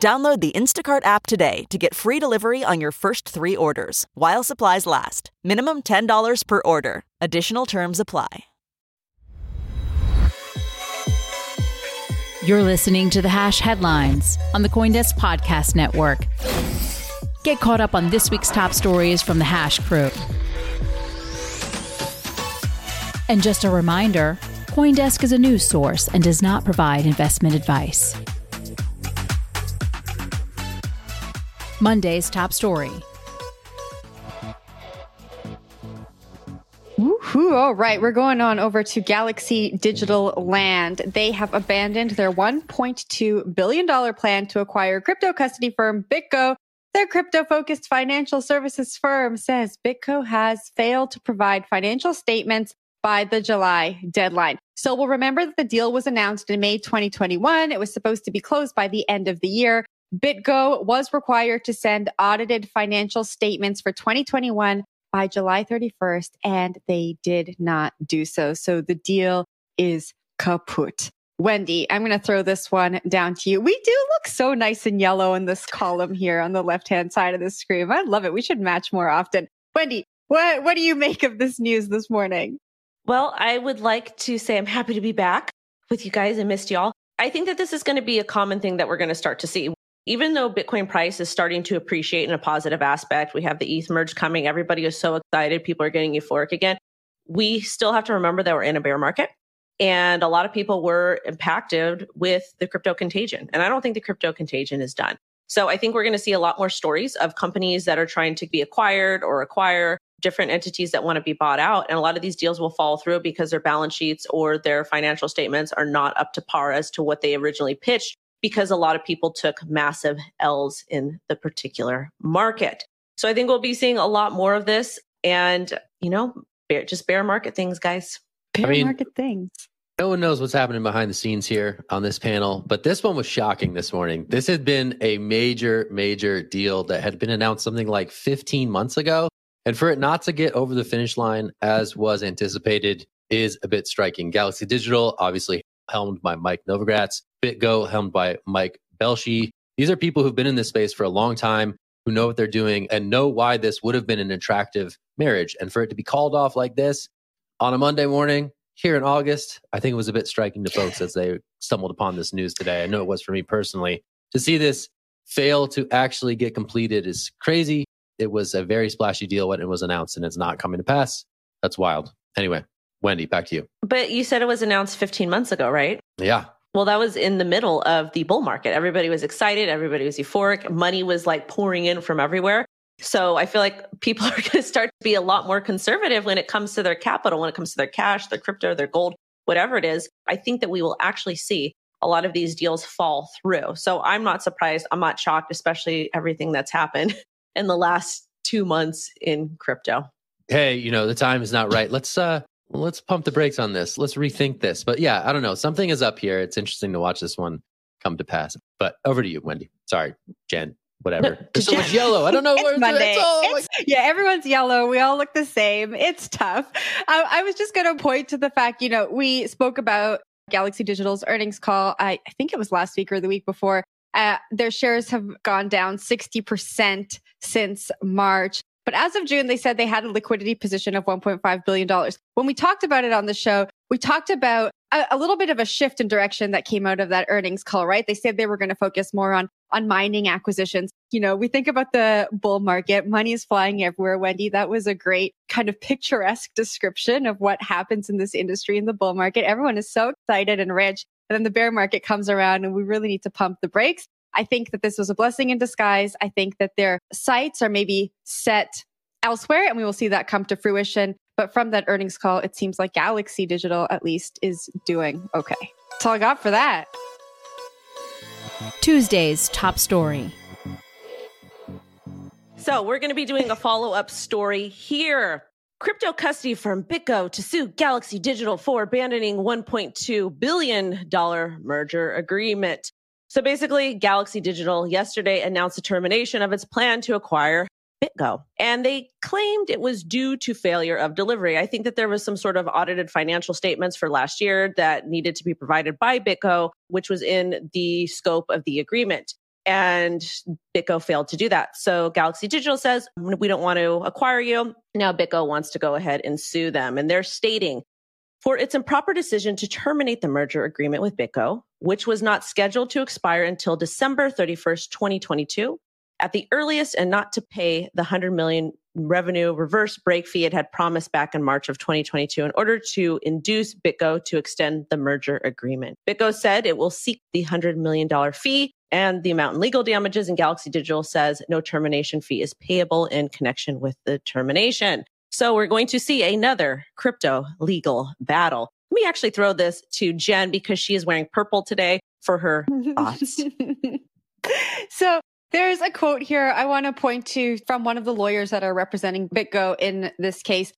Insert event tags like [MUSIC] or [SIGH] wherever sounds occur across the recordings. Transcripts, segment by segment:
Download the Instacart app today to get free delivery on your first three orders while supplies last. Minimum $10 per order. Additional terms apply. You're listening to the Hash Headlines on the Coindesk Podcast Network. Get caught up on this week's top stories from the Hash crew. And just a reminder Coindesk is a news source and does not provide investment advice. Monday's top story. Woohoo. All right. We're going on over to Galaxy Digital Land. They have abandoned their $1.2 billion plan to acquire crypto custody firm BitGo. Their crypto focused financial services firm says BitGo has failed to provide financial statements by the July deadline. So we'll remember that the deal was announced in May 2021. It was supposed to be closed by the end of the year. BitGo was required to send audited financial statements for 2021 by July 31st, and they did not do so. So the deal is kaput. Wendy, I'm going to throw this one down to you. We do look so nice and yellow in this column here on the left hand side of the screen. I love it. We should match more often. Wendy, what, what do you make of this news this morning? Well, I would like to say I'm happy to be back with you guys. I missed y'all. I think that this is going to be a common thing that we're going to start to see even though Bitcoin price is starting to appreciate in a positive aspect, we have the ETH merge coming. Everybody is so excited. People are getting euphoric again. We still have to remember that we're in a bear market. And a lot of people were impacted with the crypto contagion. And I don't think the crypto contagion is done. So I think we're going to see a lot more stories of companies that are trying to be acquired or acquire different entities that want to be bought out. And a lot of these deals will fall through because their balance sheets or their financial statements are not up to par as to what they originally pitched because a lot of people took massive L's in the particular market. So I think we'll be seeing a lot more of this and, you know, bear, just bear market things, guys. Bear I mean, market things. No one knows what's happening behind the scenes here on this panel, but this one was shocking this morning. This had been a major, major deal that had been announced something like 15 months ago. And for it not to get over the finish line as was anticipated is a bit striking. Galaxy Digital, obviously helmed by Mike Novogratz, BitGo, helmed by Mike Belshe. These are people who've been in this space for a long time, who know what they're doing and know why this would have been an attractive marriage. And for it to be called off like this on a Monday morning here in August, I think it was a bit striking to folks as they stumbled upon this news today. I know it was for me personally. To see this fail to actually get completed is crazy. It was a very splashy deal when it was announced and it's not coming to pass. That's wild. Anyway, Wendy, back to you. But you said it was announced 15 months ago, right? Yeah. Well, that was in the middle of the bull market. Everybody was excited. Everybody was euphoric. Money was like pouring in from everywhere. So I feel like people [LAUGHS] are going to start to be a lot more conservative when it comes to their capital, when it comes to their cash, their crypto, their gold, whatever it is. I think that we will actually see a lot of these deals fall through. So I'm not surprised. I'm not shocked, especially everything that's happened [LAUGHS] in the last two months in crypto. Hey, you know, the time is not right. Let's uh let's pump the brakes on this. Let's rethink this. But yeah, I don't know. Something is up here. It's interesting to watch this one come to pass. But over to you, Wendy. Sorry, Jen. Whatever. [LAUGHS] No, There's so much yellow. I don't know [LAUGHS] it's where Monday. it's all. It's, yeah, everyone's yellow. We all look the same. It's tough. I, I was just going to point to the fact, you know, we spoke about Galaxy Digital's earnings call. I, I think it was last week or the week before. Uh, their shares have gone down 60% since March. But as of June, they said they had a liquidity position of $1.5 billion. When we talked about it on the show, we talked about a, a, little bit of a shift in direction that came out of that earnings call, right? They said they were going to focus more on on mining acquisitions. You know, we think about the bull market, money is flying everywhere. Wendy, that was a great kind of picturesque description of what happens in this industry in the bull market. Everyone is so excited and rich. And then the bear market comes around and we really need to pump the brakes. I think that this was a blessing in disguise. I think that their sights are maybe set elsewhere and we will see that come to fruition. But from that earnings call, it seems like Galaxy Digital at least is doing okay. That's all I got for that. Tuesday's top story. So, we're going to be doing a follow up story here. Crypto custody firm BitGo to sue Galaxy Digital for abandoning $1.2 billion merger agreement. So basically, Galaxy Digital yesterday announced the termination of its plan to acquire BitGo. And they claimed it was due to failure of delivery. I think that there was some sort of audited financial statements for last year that needed to be provided by BitGo, which was in the scope of the agreement. And BitGo failed to do that. So Galaxy Digital says, we don't want to acquire you. Now BitGo wants to go ahead and sue them. And they're stating for its improper decision to terminate the merger agreement with BitGo, which was not scheduled to expire until December 31st, 2022 at the earliest and not to pay the 100 million revenue reverse break fee it had promised back in March of 2022 in order to induce BitGo to extend the merger agreement. BitGo said it will seek the $100 million fee and the amount in legal damages and Galaxy Digital says no termination fee is payable in connection with the termination. So we're going to see another crypto legal battle. Let me actually throw this to Jen because she is wearing purple today for her thoughts. [LAUGHS] so there's a quote here I want to point to from one of the lawyers that are representing BitGo in this case.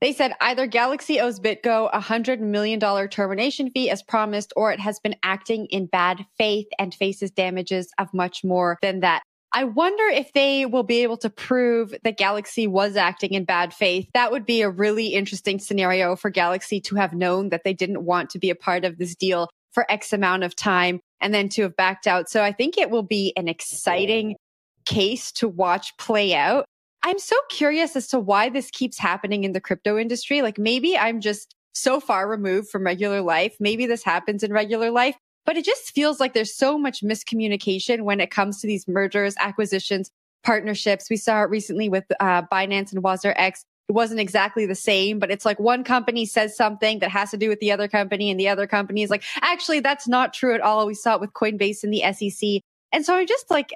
They said either Galaxy owes BitGo a $100 million termination fee as promised, or it has been acting in bad faith and faces damages of much more than that. I wonder if they will be able to prove that Galaxy was acting in bad faith. That would be a really interesting scenario for Galaxy to have known that they didn't want to be a part of this deal for X amount of time and then to have backed out. So I think it will be an exciting case to watch play out. I'm so curious as to why this keeps happening in the crypto industry. Like maybe I'm just so far removed from regular life. Maybe this happens in regular life, but it just feels like there's so much miscommunication when it comes to these mergers, acquisitions, partnerships. We saw it recently with uh, Binance and WazirX it wasn't exactly the same, but it's like one company says something that has to do with the other company and the other company is like, actually, that's not true at all. We saw it with Coinbase and the SEC. And so I just like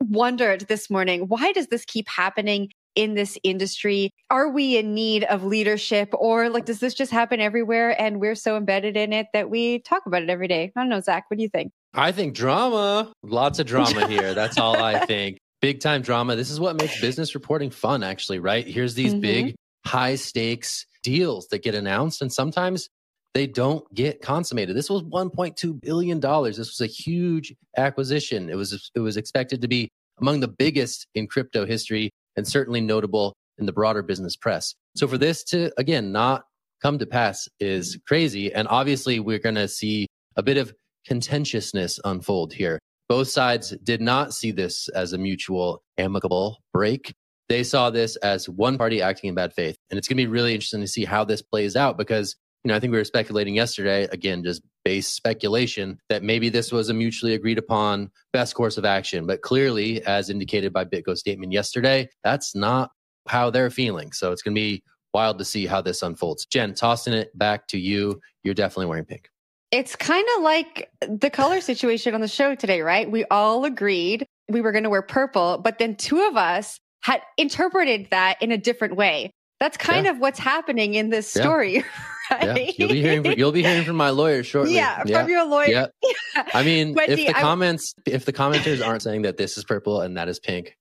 wondered this morning, why does this keep happening in this industry? Are we in need of leadership or like, does this just happen everywhere and we're so embedded in it that we talk about it every day? I don't know, Zach, what do you think? I think drama, lots of drama [LAUGHS] here. That's all I think big time drama. This is what makes business reporting fun, actually, right? Here's these mm-hmm. big, high stakes deals that get announced, and sometimes they don't get consummated. This was 1.2 billion dollars. This was a huge acquisition. It was it was expected to be among the biggest in crypto history and certainly notable in the broader business press. So for this to again not come to pass is crazy and obviously we're going to see a bit of contentiousness unfold here. Both sides did not see this as a mutual amicable break. They saw this as one party acting in bad faith. And it's going to be really interesting to see how this plays out because, you know, I think we were speculating yesterday, again, just base speculation that maybe this was a mutually agreed upon best course of action. But clearly, as indicated by BitGo's statement yesterday, that's not how they're feeling. So it's going to be wild to see how this unfolds. Jen, tossing it back to you. You're definitely wearing pink. It's kind of like the color situation on the show today, right? We all agreed we were going to wear purple, but then two of us had interpreted that in a different way. That's kind yeah. of what's happening in this story. Yeah. [LAUGHS] Right? Yeah. You'll be hearing from, you'll be hearing from my lawyer shortly. Yeah, from your lawyer. Yeah. [LAUGHS] I mean, if the comments if the commenters aren't saying that this is purple and that is pink,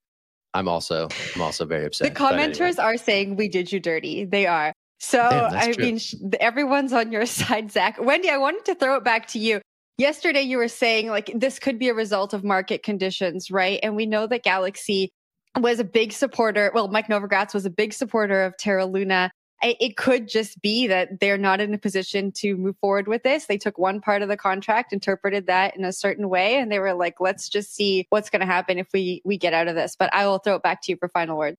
I'm also I'm also very upset. The commenters anyway. are saying we did you dirty. They are. So, Damn, I true. mean, sh- everyone's on your [LAUGHS] side, Zach. Wendy, I wanted to throw it back to you. Yesterday, you were saying like this could be a result of market conditions, right? And we know that Galaxy was a big supporter. Well, Mike Novogratz was a big supporter of Terra Luna. It could just be that they're not in a position to move forward with this. They took one part of the contract, interpreted that in a certain way, and they were like, let's just see what's going to happen if we, we get out of this. But I will throw it back to you for final words.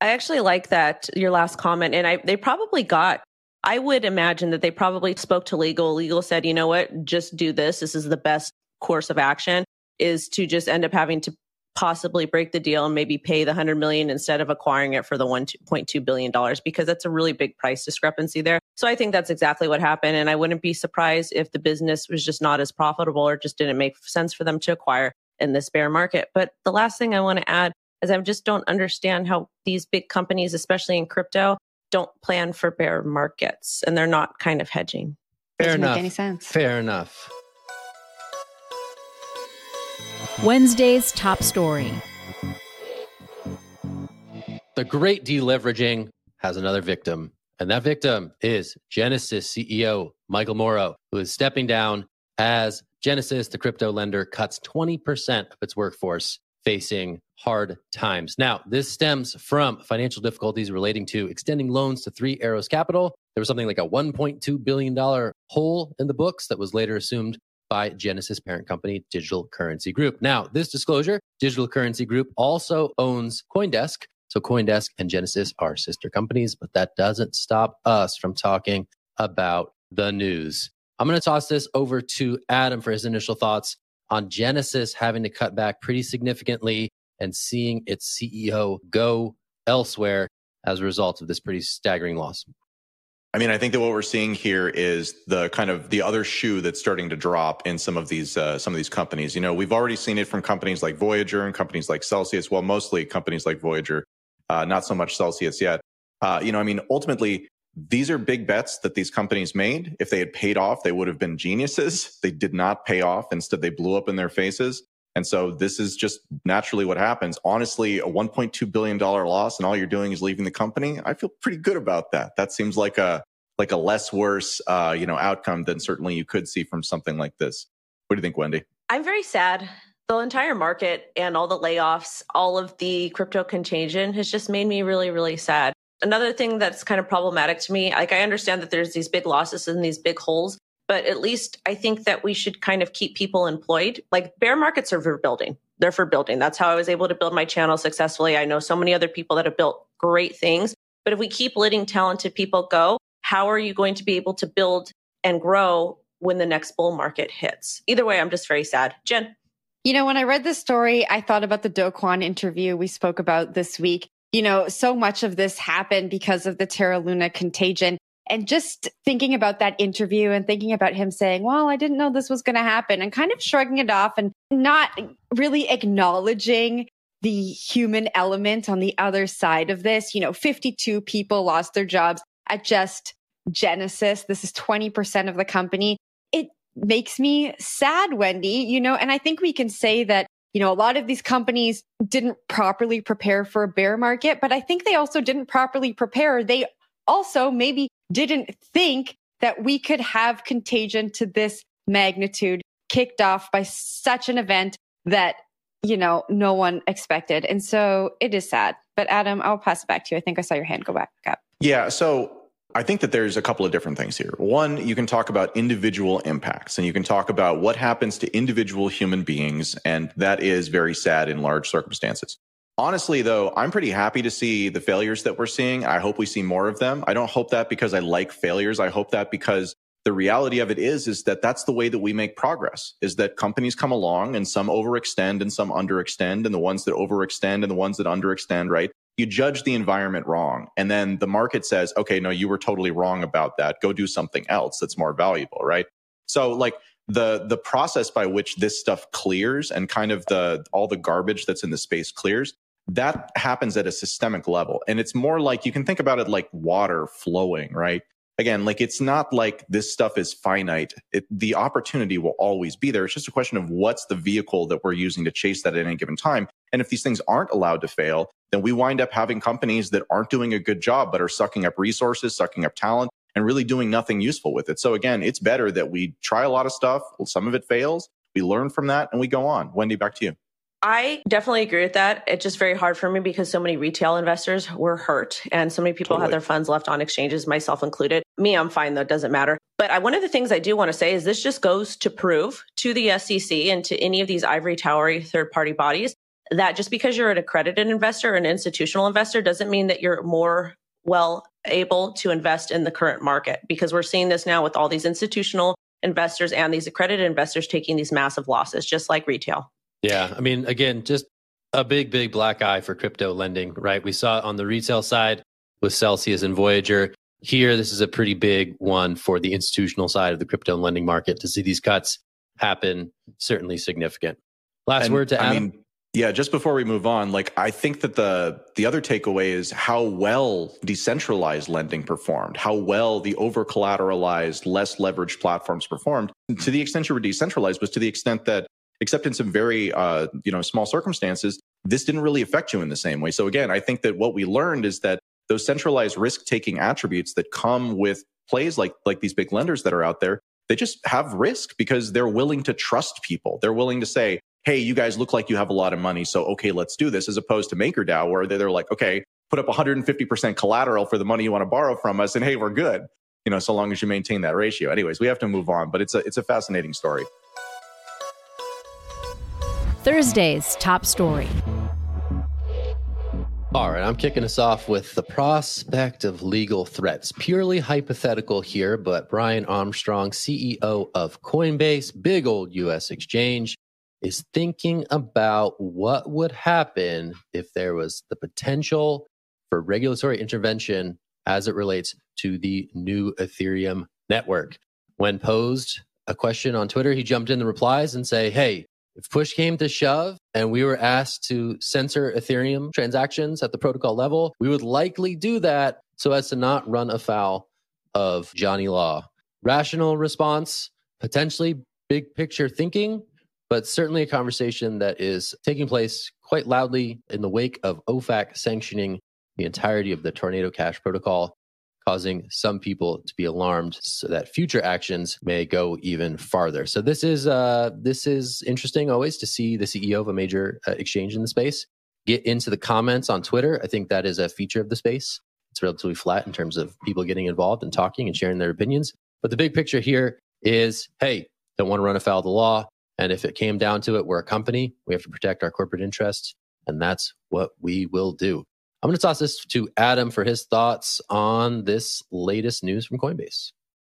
I actually like that your last comment, and I they probably got. I would imagine that they probably spoke to legal. Legal said, you know what, just do this. This is the best course of action. is to just end up having to possibly break the deal and maybe pay the 100 million instead of acquiring it for the 1.2 billion dollars because that's a really big price discrepancy there. So I think that's exactly what happened and I wouldn't be surprised if the business was just not as profitable or just didn't make sense for them to acquire in this bear market. But the last thing I want to add is I just don't understand how these big companies especially in crypto don't plan for bear markets and they're not kind of hedging. Fair Doesn't enough. make any sense. Fair enough. Wednesday's top story. The great deleveraging has another victim, and that victim is Genesis CEO Michael Moro, who is stepping down as Genesis, the crypto lender, cuts 20% of its workforce facing hard times. Now, this stems from financial difficulties relating to extending loans to Three Arrows Capital. There was something like a $1.2 billion hole in the books that was later assumed by Genesis parent company Digital Currency Group. Now, this disclosure, Digital Currency Group also owns Coindesk. So Coindesk and Genesis are sister companies, but that doesn't stop us from talking about the news. I'm going to toss this over to Adam for his initial thoughts on Genesis having to cut back pretty significantly and seeing its CEO go elsewhere as a result of this pretty staggering loss. I mean, I think that what we're seeing here is the kind of the other shoe that's starting to drop in some of these uh, some of these companies. You know, we've already seen it from companies like Voyager and companies like Celsius. Well, mostly companies like Voyager, uh, not so much Celsius yet. Uh, you know, I mean, ultimately, these are big bets that these companies made. If they had paid off, they would have been geniuses. They did not pay off. Instead, they blew up in their faces. And so this is just naturally what happens. Honestly, a $1.2 billion loss and all you're doing is leaving the company. I feel pretty good about that. That seems like a, like a less worse, uh, you know, outcome than certainly you could see from something like this. What do you think, Wendy? I'm very sad. The entire market and all the layoffs, all of the crypto contagion has just made me really, really sad. Another thing that's kind of problematic to me, like I understand that there's these big losses and these big holes, but at least I think that we should kind of keep people employed. Like bear markets are for building. They're for building. That's how I was able to build my channel successfully. I know so many other people that have built great things. But if we keep letting talented people go, how are you going to be able to build and grow when the next bull market hits? Either way, I'm just very sad. Jen. You know, when I read this story, I thought about the Do Kwon interview we spoke about this week. You know, so much of this happened because of the Terra Luna contagion. And just thinking about that interview and thinking about him saying, well, I didn't know this was going to happen and kind of shrugging it off and not really acknowledging the human element on the other side of this. You know, 52 people lost their jobs at just Genesis. This is 20% of the company. It makes me sad, Wendy, you know, and I think we can say that, you know, a lot of these companies didn't properly prepare for a bear market, but I think they also didn't properly prepare. They also maybe didn't think that we could have contagion to this magnitude kicked off by such an event that, you know, no one expected. And so it is sad. But Adam, I'll pass it back to you. I think I saw your hand go back up. Yeah. So I think that there's a couple of different things here. One, you can talk about individual impacts and you can talk about what happens to individual human beings. And that is very sad in large circumstances. Honestly, though, I'm pretty happy to see the failures that we're seeing. I hope we see more of them. I don't hope that because I like failures. I hope that because the reality of it is, is that that's the way that we make progress is that companies come along and some overextend and some underextend and the ones that overextend and the ones that underextend, right? You judge the environment wrong. And then the market says, okay, no, you were totally wrong about that. Go do something else that's more valuable, right? So like the, the process by which this stuff clears and kind of the, all the garbage that's in the space clears, that happens at a systemic level. And it's more like you can think about it like water flowing, right? Again, like it's not like this stuff is finite. It, the opportunity will always be there. It's just a question of what's the vehicle that we're using to chase that at any given time. And if these things aren't allowed to fail, then we wind up having companies that aren't doing a good job, but are sucking up resources, sucking up talent, and really doing nothing useful with it. So again, it's better that we try a lot of stuff. Some of it fails. We learn from that and we go on. Wendy, back to you. I definitely agree with that. It's just very hard for me because so many retail investors were hurt and so many people Totally. had their funds left on exchanges, myself included. Me, I'm fine though, it doesn't matter. But I, one of the things I do want to say is this just goes to prove to the SEC and to any of these ivory towery third party bodies that just because you're an accredited investor, an institutional investor, doesn't mean that you're more well able to invest in the current market because we're seeing this now with all these institutional investors and these accredited investors taking these massive losses, just like retail. Yeah. I mean, again, just a big, big black eye for crypto lending, right? We saw it on the retail side with Celsius and Voyager. Here, this is a pretty big one for the institutional side of the crypto lending market to see these cuts happen, certainly significant. Last And, word to I Adam. mean, yeah, just before we move on, like I think that the the other takeaway is how well decentralized lending performed, how well the over collateralized, less leveraged platforms performed. To the extent you were decentralized was to the extent that, except in some very uh, you know small circumstances, this didn't really affect you in the same way. So again, I think that what we learned is that those centralized risk taking attributes that come with plays like like these big lenders that are out there, they just have risk because they're willing to trust people. They're willing to say, hey, you guys look like you have a lot of money. So, okay, let's do this, as opposed to MakerDAO, where they're like, okay, put up 150% collateral for the money you want to borrow from us. And hey, we're good. You know, so long as you maintain that ratio. Anyways, we have to move on, but it's a, it's a fascinating story. Thursday's top story. All right, I'm kicking us off with the prospect of legal threats. Purely hypothetical here, but Brian Armstrong, CEO of Coinbase, big old US exchange, is thinking about what would happen if there was the potential for regulatory intervention as it relates to the new Ethereum network. When posed a question on Twitter, he jumped in the replies and say, "Hey, if push came to shove and we were asked to censor Ethereum transactions at the protocol level, we would likely do that so as to not run afoul of Johnny Law." Rational response, potentially big picture thinking, but certainly a conversation that is taking place quite loudly in the wake of OFAC sanctioning the entirety of the Tornado Cash protocol, causing some people to be alarmed so that future actions may go even farther. So this is uh, this is interesting always to see the CEO of a major uh, exchange in the space get into the comments on Twitter. I think that is a feature of the space. It's relatively flat in terms of people getting involved and talking and sharing their opinions. But the big picture here is, hey, don't want to run afoul of the law. And if it came down to it, we're a company. We have to protect our corporate interests. And that's what we will do. I'm going to toss this to Adam for his thoughts on this latest news from Coinbase.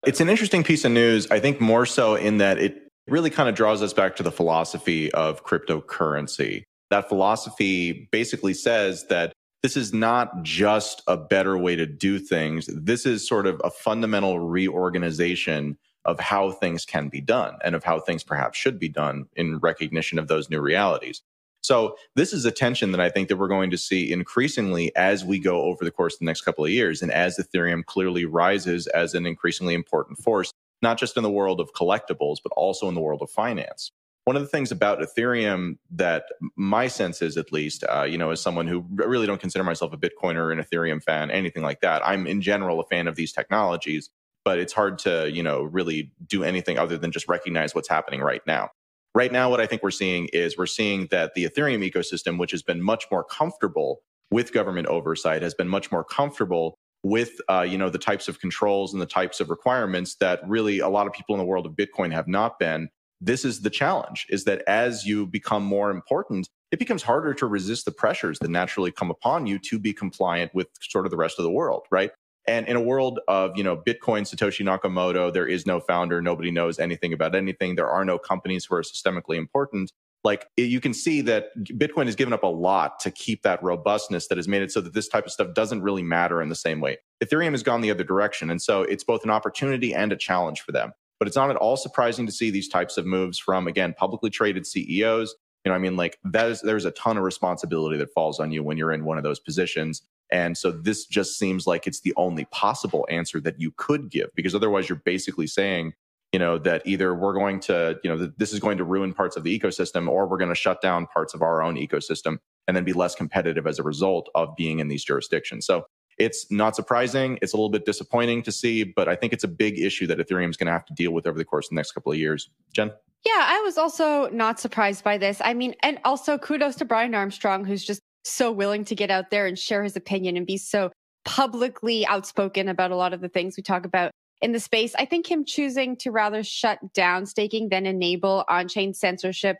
It's an interesting piece of news. I think more so in that it really kind of draws us back to the philosophy of cryptocurrency. That philosophy basically says that this is not just a better way to do things. This is sort of a fundamental reorganization of how things can be done and of how things perhaps should be done in recognition of those new realities. So this is a tension that I think that we're going to see increasingly as we go over the course of the next couple of years and as Ethereum clearly rises as an increasingly important force, not just in the world of collectibles, but also in the world of finance. One of the things about Ethereum that my sense is, at least, uh, you know, as someone who really don't consider myself a Bitcoiner or an Ethereum fan, anything like that, I'm in general a fan of these technologies, but it's hard to, you know, really do anything other than just recognize what's happening right now. Right now, what I think we're seeing is we're seeing that the Ethereum ecosystem, which has been much more comfortable with government oversight, has been much more comfortable with uh, you know the types of controls and the types of requirements that really a lot of people in the world of Bitcoin have not been. This is the challenge: is that as you become more important, it becomes harder to resist the pressures that naturally come upon you to be compliant with sort of the rest of the world, right? And in a world of, you know, Bitcoin, Satoshi Nakamoto, there is no founder. Nobody knows anything about anything. There are no companies who are systemically important. Like you can see that Bitcoin has given up a lot to keep that robustness that has made it so that this type of stuff doesn't really matter in the same way. Ethereum has gone the other direction. And so it's both an opportunity and a challenge for them. But it's not at all surprising to see these types of moves from, again, publicly traded CEOs. You know, I mean, like that is, there's a ton of responsibility that falls on you when you're in one of those positions. And so this just seems like it's the only possible answer that you could give because otherwise you're basically saying, you know, that either we're going to, you know, that this is going to ruin parts of the ecosystem or we're going to shut down parts of our own ecosystem and then be less competitive as a result of being in these jurisdictions. So it's not surprising. It's a little bit disappointing to see, but I think it's a big issue that Ethereum is going to have to deal with over the course of the next couple of years. Jen? Yeah, I was also not surprised by this. I mean, and also kudos to Brian Armstrong, who's just so willing to get out there and share his opinion and be so publicly outspoken about a lot of the things we talk about in the space. I think him choosing to rather shut down staking than enable on chain censorship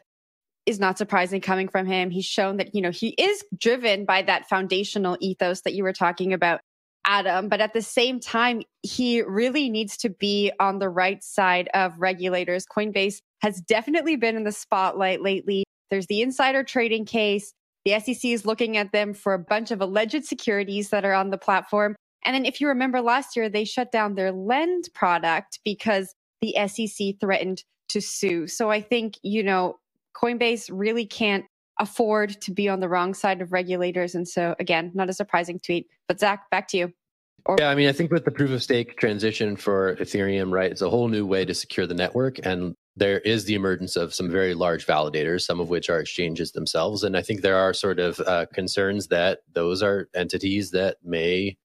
is not surprising coming from him. He's shown that, you know, he is driven by that foundational ethos that you were talking about, Adam. But at the same time, he really needs to be on the right side of regulators. Coinbase has definitely been in the spotlight lately there's the insider trading case. The SEC is looking at them for a bunch of alleged securities that are on the platform. And then if you remember last year, they shut down their lend product because the SEC threatened to sue. So I think, you know, Coinbase really can't afford to be on the wrong side of regulators. And so again, not a surprising tweet. But Zach, back to you. Or- yeah, I mean, I think with the proof of stake transition for Ethereum, right, it's a whole new way to secure the network. And there is the emergence of some very large validators, some of which are exchanges themselves. And I think there are sort of uh, concerns that those are entities that may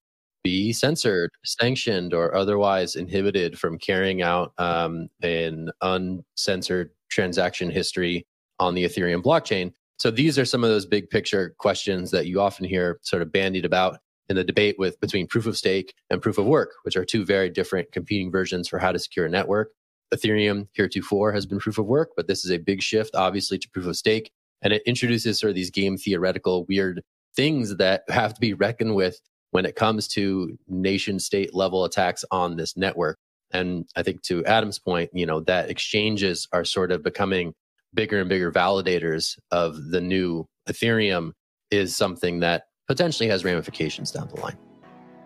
be censored, sanctioned, or otherwise inhibited from carrying out um, an uncensored transaction history on the Ethereum blockchain. So these are some of those big picture questions that you often hear sort of bandied about in the debate with between proof of stake and proof of work, which are two very different competing versions for how to secure a network. Ethereum heretofore has been proof of work, but this is a big shift, obviously, to proof of stake. And it introduces sort of these game theoretical, weird things that have to be reckoned with when it comes to nation state level attacks on this network. And I think to Adam's point, you know, that exchanges are sort of becoming bigger and bigger validators of the new Ethereum is something that potentially has ramifications down the line.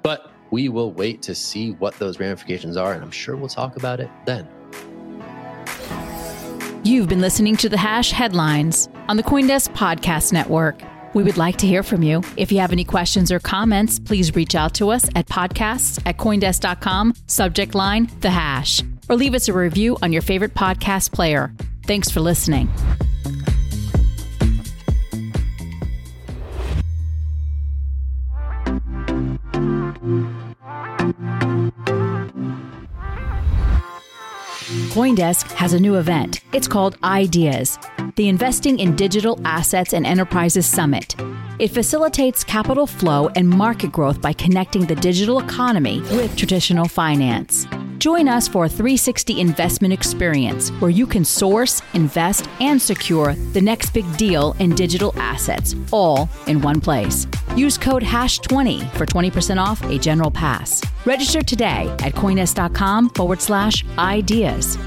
But we will wait to see what those ramifications are, and I'm sure we'll talk about it then. You've been listening to the Hash Headlines on the Coindesk Podcast Network. We would like to hear from you. If you have any questions or comments, please reach out to us at podcasts at coindesk.com, subject line The Hash, or leave us a review on your favorite podcast player. Thanks for listening. Coindesk has a new event. It's called Ideas, the Investing in Digital Assets and Enterprises Summit. It facilitates capital flow and market growth by connecting the digital economy with traditional finance. Join us for a 360 investment experience where you can source, invest, and secure the next big deal in digital assets, all in one place. Use code HASH20 for 20% off a general pass. Register today at coindesk.com forward slash ideas.